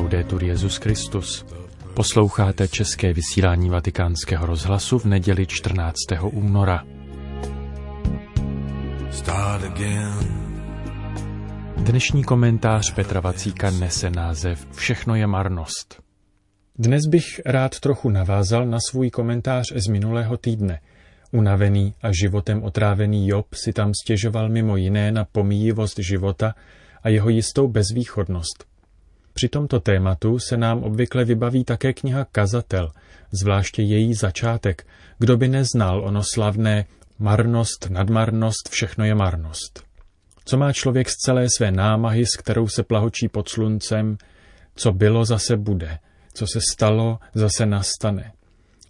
Laudetur Jezus Christus. Posloucháte české vysílání Vatikánského rozhlasu v neděli 14. února. Dnešní komentář Petra Vacíka nese název Všechno je marnost. Dnes bych rád trochu navázal na svůj komentář z minulého týdne. Unavený a životem otrávený Job si tam stěžoval mimo jiné na pomíjivost života a jeho jistou bezvýchodnost. Při tomto tématu se nám obvykle vybaví také kniha Kazatel, zvláště její začátek. Kdo by neznal ono slavné marnost, nadmarnost, všechno je marnost. Co má člověk z celé své námahy, s kterou se plahočí pod sluncem, co bylo, zase bude, co se stalo, zase nastane.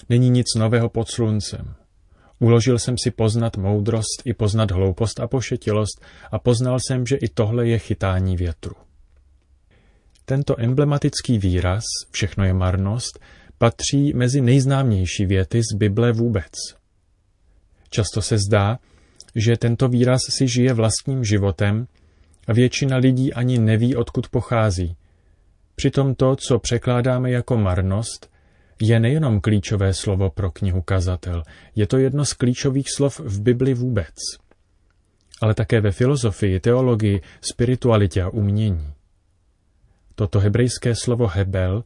Není nic nového pod sluncem. Uložil jsem si poznat moudrost i poznat hloupost a pošetilost a poznal jsem, že i tohle je chytání větru. Tento emblematický výraz, všechno je marnost, patří mezi nejznámější věty z Bible vůbec. Často se zdá, že tento výraz si žije vlastním životem a většina lidí ani neví, odkud pochází. Přitom to, co překládáme jako marnost, je nejenom klíčové slovo pro knihu Kazatel, je to jedno z klíčových slov v Bibli vůbec, ale také ve filozofii, teologii, spiritualitě a umění. Toto hebrejské slovo hebel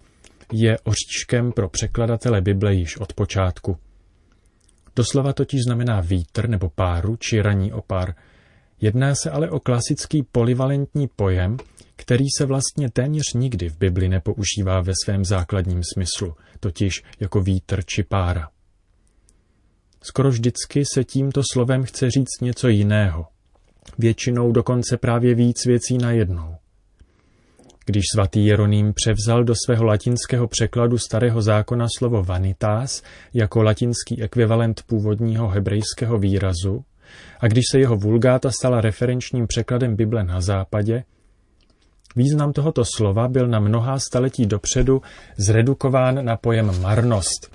je oříškem pro překladatele Bible již od počátku. Doslova totiž znamená vítr nebo páru či raní opar. Jedná se ale o klasický polivalentní pojem, který se vlastně téměř nikdy v Bibli nepoužívá ve svém základním smyslu, totiž jako vítr či pára. Skoro vždycky se tímto slovem chce říct něco jiného. Většinou dokonce právě víc věcí najednou. Když svatý Jeroným převzal do svého latinského překladu starého zákona slovo vanitas jako latinský ekvivalent původního hebrejského výrazu, a když se jeho vulgáta stala referenčním překladem Bible na západě, význam tohoto slova byl na mnohá staletí dopředu zredukován na pojem marnost,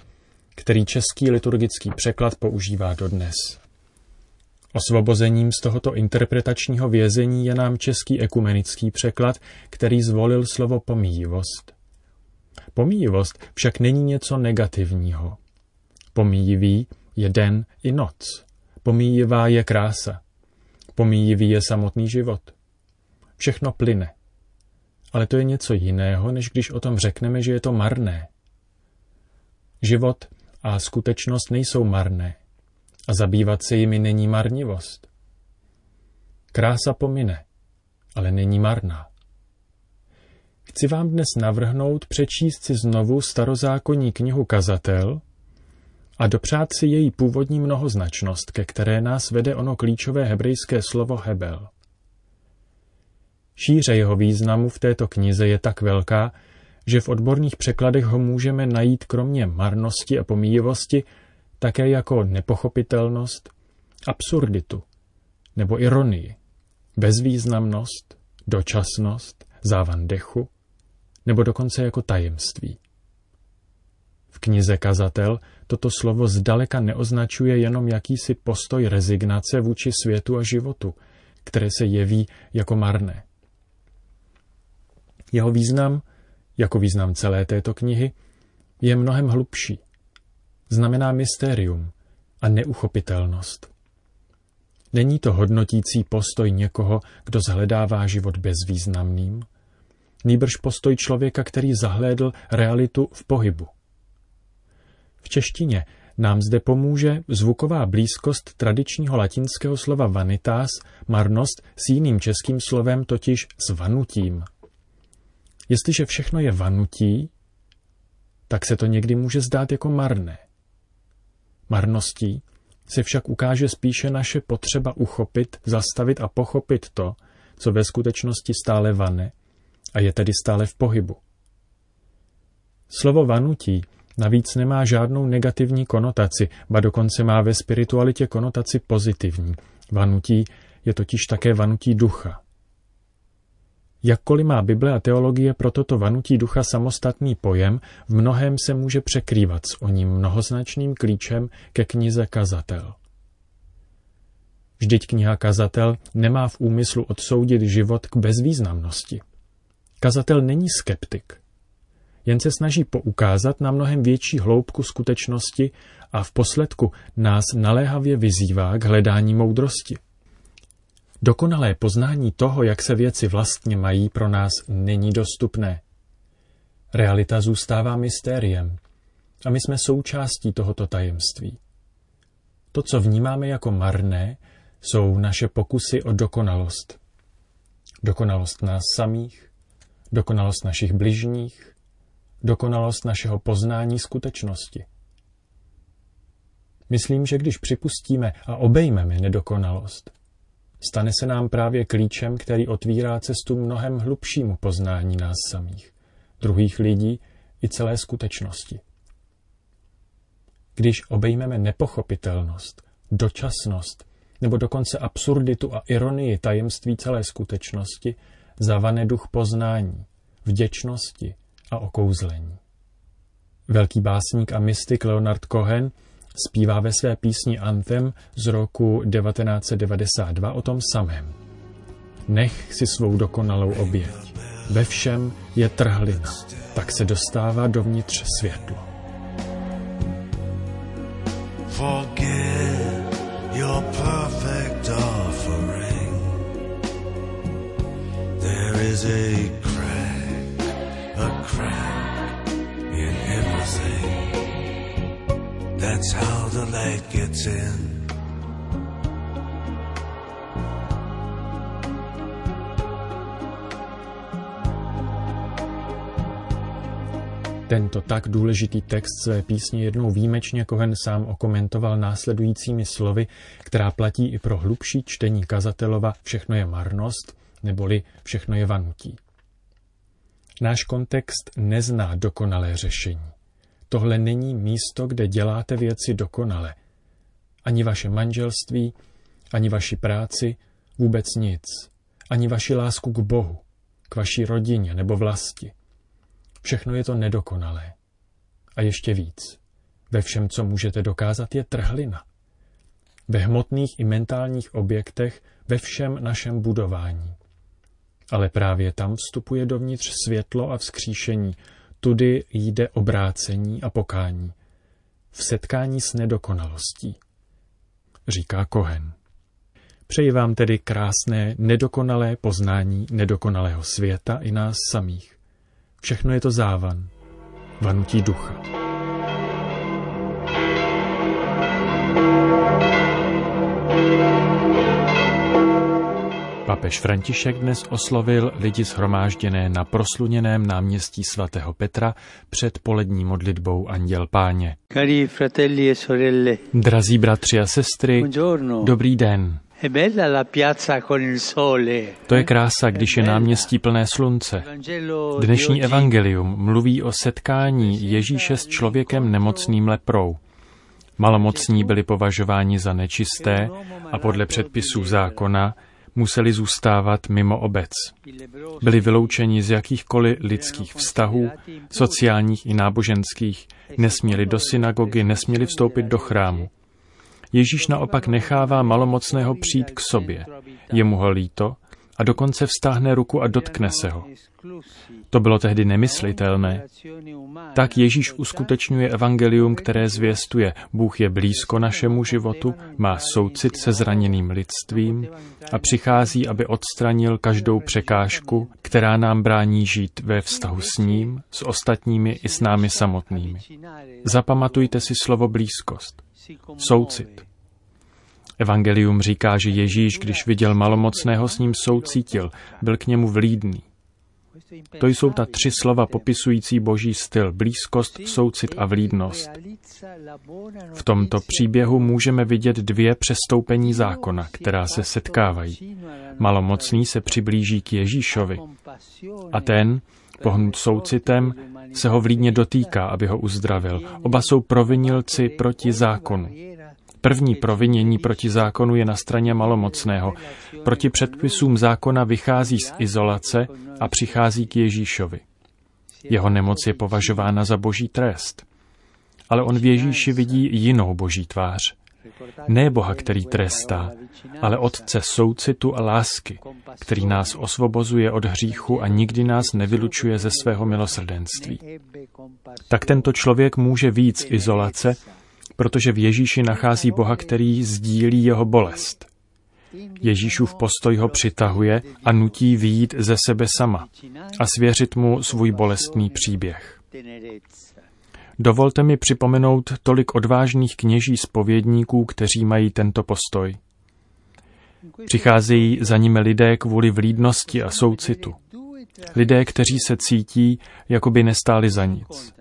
který český liturgický překlad používá dodnes. Osvobozením z tohoto interpretačního vězení je nám český ekumenický překlad, který zvolil slovo pomíjivost. Pomíjivost však není něco negativního. Pomíjivý je den i noc. Pomíjivá je krása. Pomíjivý je samotný život. Všechno plyne. Ale to je něco jiného, než když o tom řekneme, že je to marné. Život a skutečnost nejsou marné a zabývat se jimi není marnivost. Krása pomine, ale není marná. Chci vám dnes navrhnout přečíst si znovu starozákonní knihu Kazatel a dopřát si její původní mnohoznačnost, ke které nás vede ono klíčové hebrejské slovo Hebel. Šíře jeho významu v této knize je tak velká, že v odborných překladech ho můžeme najít kromě marnosti a pomíjivosti také jako nepochopitelnost, absurditu nebo ironii, bezvýznamnost, dočasnost, závan dechu, nebo dokonce jako tajemství. V knize Kazatel toto slovo zdaleka neoznačuje jenom jakýsi postoj rezignace vůči světu a životu, které se jeví jako marné. Jeho význam, jako význam celé této knihy, je mnohem hlubší znamená mystérium a neuchopitelnost. Není to hodnotící postoj někoho, kdo zhledává život bezvýznamným, nýbrž postoj člověka, který zahlédl realitu v pohybu. V češtině nám zde pomůže zvuková blízkost tradičního latinského slova vanitas, marnost s jiným českým slovem, totiž s vanutím. Jestliže všechno je vanutí, tak se to někdy může zdát jako marné. Marností se však ukáže spíše naše potřeba uchopit, zastavit a pochopit to, co ve skutečnosti stále vane a je tedy stále v pohybu. Slovo vanutí navíc nemá žádnou negativní konotaci, ba dokonce má ve spiritualitě konotaci pozitivní. Vanutí je totiž také vanutí ducha. Jakkoliv má Bible a teologie pro toto vanutí ducha samostatný pojem, v mnohém se může překrývat s oním mnohoznačným klíčem ke knize Kazatel. Vždyť kniha Kazatel nemá v úmyslu odsoudit život k bezvýznamnosti. Kazatel není skeptik, jen se snaží poukázat na mnohem větší hloubku skutečnosti a v posledku nás naléhavě vyzývá k hledání moudrosti. Dokonalé poznání toho, jak se věci vlastně mají, pro nás není dostupné. Realita zůstává mystériem a my jsme součástí tohoto tajemství. To, co vnímáme jako marné, jsou naše pokusy o dokonalost. Dokonalost nás samých, dokonalost našich bližních, dokonalost našeho poznání skutečnosti. Myslím, že když připustíme a obejmeme nedokonalost, stane se nám právě klíčem, který otvírá cestu mnohem hlubšímu poznání nás samých, druhých lidí i celé skutečnosti. Když obejmeme nepochopitelnost, dočasnost nebo dokonce absurditu a ironii tajemství celé skutečnosti, zavane duch poznání, vděčnosti a okouzlení. Velký básník a mystik Leonard Cohen zpívá ve své písni Anthem z roku 1992 o tom samém. Nech si svou dokonalou oběť. Ve všem je trhlina, tak se dostává dovnitř světlo. There is a crack, a crack That's how the light gets in. Tento tak důležitý text své písně jednou výjimečně Kohen sám okomentoval následujícími slovy, která platí i pro hlubší čtení kazatelova Všechno je marnost, neboli Všechno je vanutí. Náš kontext nezná dokonalé řešení. Tohle není místo, kde děláte věci dokonale. Ani vaše manželství, ani vaši práci, vůbec nic. Ani vaši lásku k Bohu, k vaší rodině nebo vlasti. Všechno je to nedokonalé. A ještě víc. Ve všem, co můžete dokázat, je trhlina. Ve hmotných i mentálních objektech, ve všem našem budování. Ale právě tam vstupuje dovnitř světlo a vzkříšení, tudy jde obrácení a pokání. V setkání s nedokonalostí, říká Kohen. Přeji vám tedy krásné, nedokonalé poznání nedokonalého světa i nás samých. Všechno je to závan, vanutí ducha. Papež František dnes oslovil lidi shromážděné na prosluněném náměstí svatého Petra před polední modlitbou Anděl Páně. Cari fratelli e sorelle. Drazí bratři a sestry, Buongiorno. dobrý den. To je krása, když je náměstí plné slunce. Dnešní evangelium mluví o setkání Ježíše s člověkem nemocným leprou. Malomocní byli považováni za nečisté a podle předpisů zákona museli zůstávat mimo obec. Byli vyloučeni z jakýchkoliv lidských vztahů, sociálních i náboženských, nesměli do synagogy, nesměli vstoupit do chrámu. Ježíš naopak nechává malomocného přijít k sobě. Je mu ho líto a dokonce vztáhne ruku a dotkne se ho. To bylo tehdy nemyslitelné. Tak Ježíš uskutečňuje evangelium, které zvěstuje. Bůh je blízko našemu životu, má soucit se zraněným lidstvím a přichází, aby odstranil každou překážku, která nám brání žít ve vztahu s ním, s ostatními i s námi samotnými. Zapamatujte si slovo blízkost, soucit. Evangelium říká, že Ježíš, když viděl malomocného, s ním soucítil, byl k němu vlídný. To jsou ta tři slova popisující boží styl, blízkost, soucit a vlídnost. V tomto příběhu můžeme vidět dvě přestoupení zákona, která se setkávají. Malomocný se přiblíží k Ježíšovi a ten, pohnut soucitem, se ho vlídně dotýká, aby ho uzdravil. Oba jsou provinilci proti zákonu. První provinění proti zákonu je na straně malomocného. Proti předpisům zákona vychází z izolace a přichází k Ježíšovi. Jeho nemoc je považována za boží trest. Ale on v Ježíši vidí jinou boží tvář. Ne Boha, který trestá, ale Otce soucitu a lásky, který nás osvobozuje od hříchu a nikdy nás nevylučuje ze svého milosrdenství. tak tento člověk může víc izolace, protože v Ježíši nachází Boha, který sdílí jeho bolest. Ježíšův postoj ho přitahuje a nutí výjít ze sebe sama a svěřit mu svůj bolestný příběh. Dovolte mi připomenout tolik odvážných kněží spovědníků, kteří mají tento postoj. Přicházejí za nimi lidé kvůli vlídnosti a soucitu. Lidé, kteří se cítí, jako by nestáli za nic.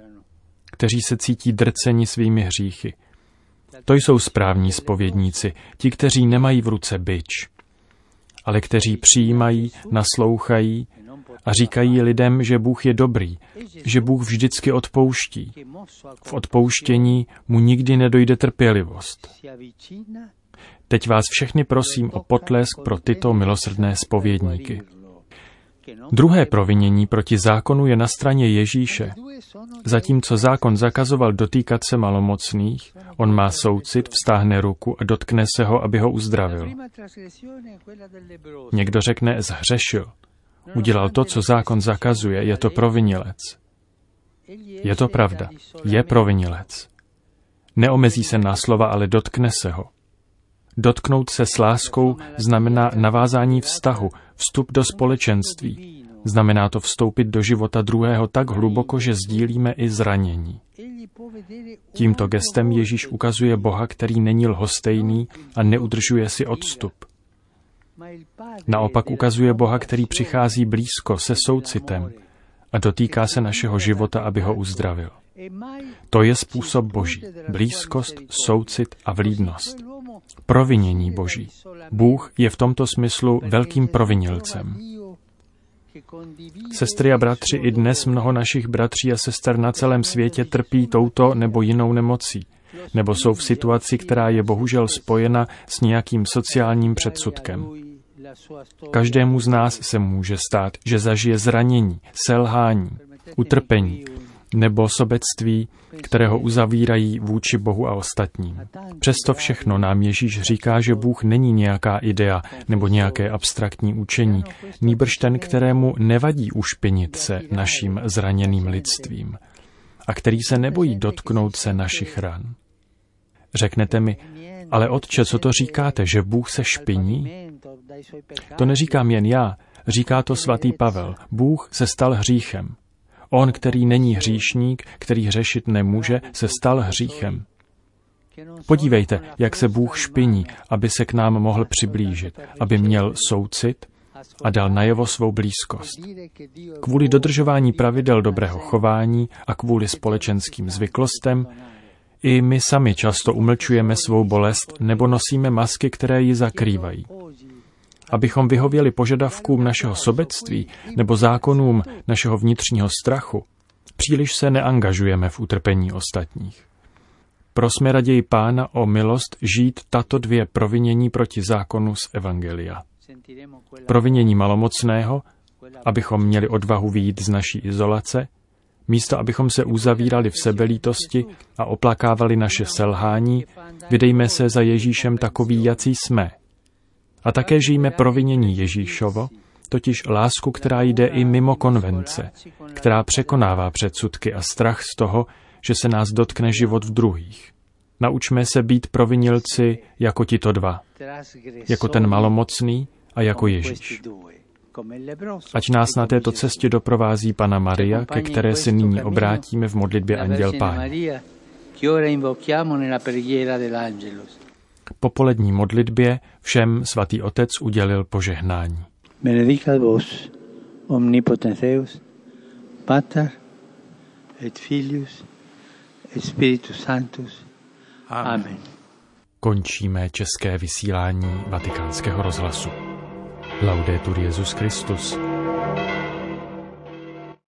Kteří se cítí drceni svými hříchy. To jsou správní spovědníci, ti, kteří nemají v ruce byč, ale kteří přijímají, naslouchají a říkají lidem, že Bůh je dobrý, že Bůh vždycky odpouští. V odpouštění mu nikdy nedojde trpělivost. Teď vás všechny prosím o potlesk pro tyto milosrdné spovědníky. Druhé provinění proti zákonu je na straně Ježíše. Zatímco zákon zakazoval dotýkat se malomocných, on má soucit, vstáhne ruku a dotkne se ho, aby ho uzdravil. Někdo řekne, zhřešil. Udělal to, co zákon zakazuje, je to provinilec. Je to pravda, je provinilec. Neomezí se na slova, ale dotkne se ho. Dotknout se s láskou znamená navázání vztahu, vstup do společenství. Znamená to vstoupit do života druhého tak hluboko, že sdílíme i zranění. Tímto gestem Ježíš ukazuje Boha, který není lhostejný a neudržuje si odstup. Naopak ukazuje Boha, který přichází blízko se soucitem a dotýká se našeho života, aby ho uzdravil. To je způsob Boží. Blízkost, soucit a vlídnost. Provinění Boží. Bůh je v tomto smyslu velkým provinilcem. Sestry a bratři, i dnes mnoho našich bratří a sester na celém světě trpí touto nebo jinou nemocí, nebo jsou v situaci, která je bohužel spojena s nějakým sociálním předsudkem. Každému z nás se může stát, že zažije zranění, selhání, utrpení, nebo sobectví, které ho uzavírají vůči Bohu a ostatním. Přesto všechno nám Ježíš říká, že Bůh není nějaká idea nebo nějaké abstraktní učení, nýbrž ten, kterému nevadí ušpinit se naším zraněným lidstvím a který se nebojí dotknout se našich ran. Řeknete mi, ale otče, co to říkáte, že Bůh se špiní? To neříkám jen já, říká to svatý Pavel. Bůh se stal hříchem. On, který není hříšník, který hřešit nemůže, se stal hříchem. Podívejte, jak se Bůh špiní, aby se k nám mohl přiblížit, aby měl soucit a dal najevo svou blízkost. Kvůli dodržování pravidel dobrého chování a kvůli společenským zvyklostem i my sami často umlčujeme svou bolest nebo nosíme masky, které ji zakrývají abychom vyhověli požadavkům našeho sobectví nebo zákonům našeho vnitřního strachu, příliš se neangažujeme v utrpení ostatních. Prosme raději Pána o milost žít tato dvě provinění proti zákonu z Evangelia. Provinění malomocného, abychom měli odvahu výjít z naší izolace, místo abychom se uzavírali v sebelítosti a oplakávali naše selhání, vydejme se za Ježíšem takový, jací jsme, a také žijeme provinění Ježíšovo, totiž lásku, která jde i mimo konvence, která překonává předsudky a strach z toho, že se nás dotkne život v druhých. Naučme se být provinilci jako tito dva, jako ten malomocný a jako Ježíš. Ať nás na této cestě doprovází Pana Maria, ke které se nyní obrátíme v modlitbě Anděl Páně popolední modlitbě všem svatý otec udělil požehnání. Benedicat vos, omnipotenteus, Pater et Filius et Spiritus Sanctus. Amen. Končíme české vysílání vatikánského rozhlasu. Laudetur Jezus Christus.